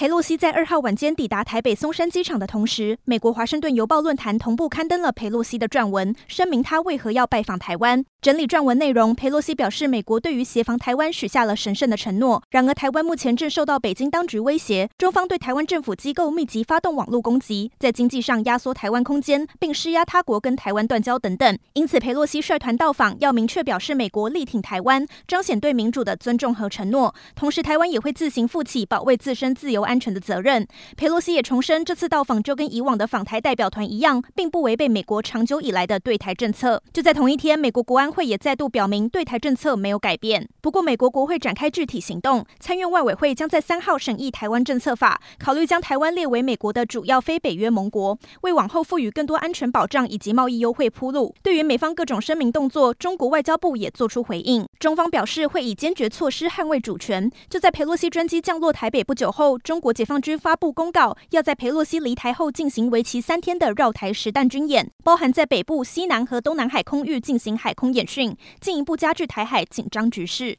裴洛西在二号晚间抵达台北松山机场的同时，美国华盛顿邮报论坛同步刊登了裴洛西的撰文，声明他为何要拜访台湾。整理撰文内容，裴洛西表示，美国对于协防台湾许下了神圣的承诺。然而，台湾目前正受到北京当局威胁，中方对台湾政府机构密集发动网络攻击，在经济上压缩台湾空间，并施压他国跟台湾断交等等。因此，裴洛西率团到访，要明确表示美国力挺台湾，彰显对民主的尊重和承诺。同时，台湾也会自行负起保卫自身自由安全的责任。佩洛西也重申，这次到访就跟以往的访台代表团一样，并不违背美国长久以来的对台政策。就在同一天，美国国安。会也再度表明对台政策没有改变。不过，美国国会展开具体行动，参院外委会将在三号审议台湾政策法，考虑将台湾列为美国的主要非北约盟国，为往后赋予更多安全保障以及贸易优惠铺路。对于美方各种声明动作，中国外交部也做出回应。中方表示会以坚决措施捍卫主权。就在佩洛西专机降落台北不久后，中国解放军发布公告，要在裴洛西离台后进行为期三天的绕台实弹军演，包含在北部、西南和东南海空域进行海空。演训进一步加剧台海紧张局势。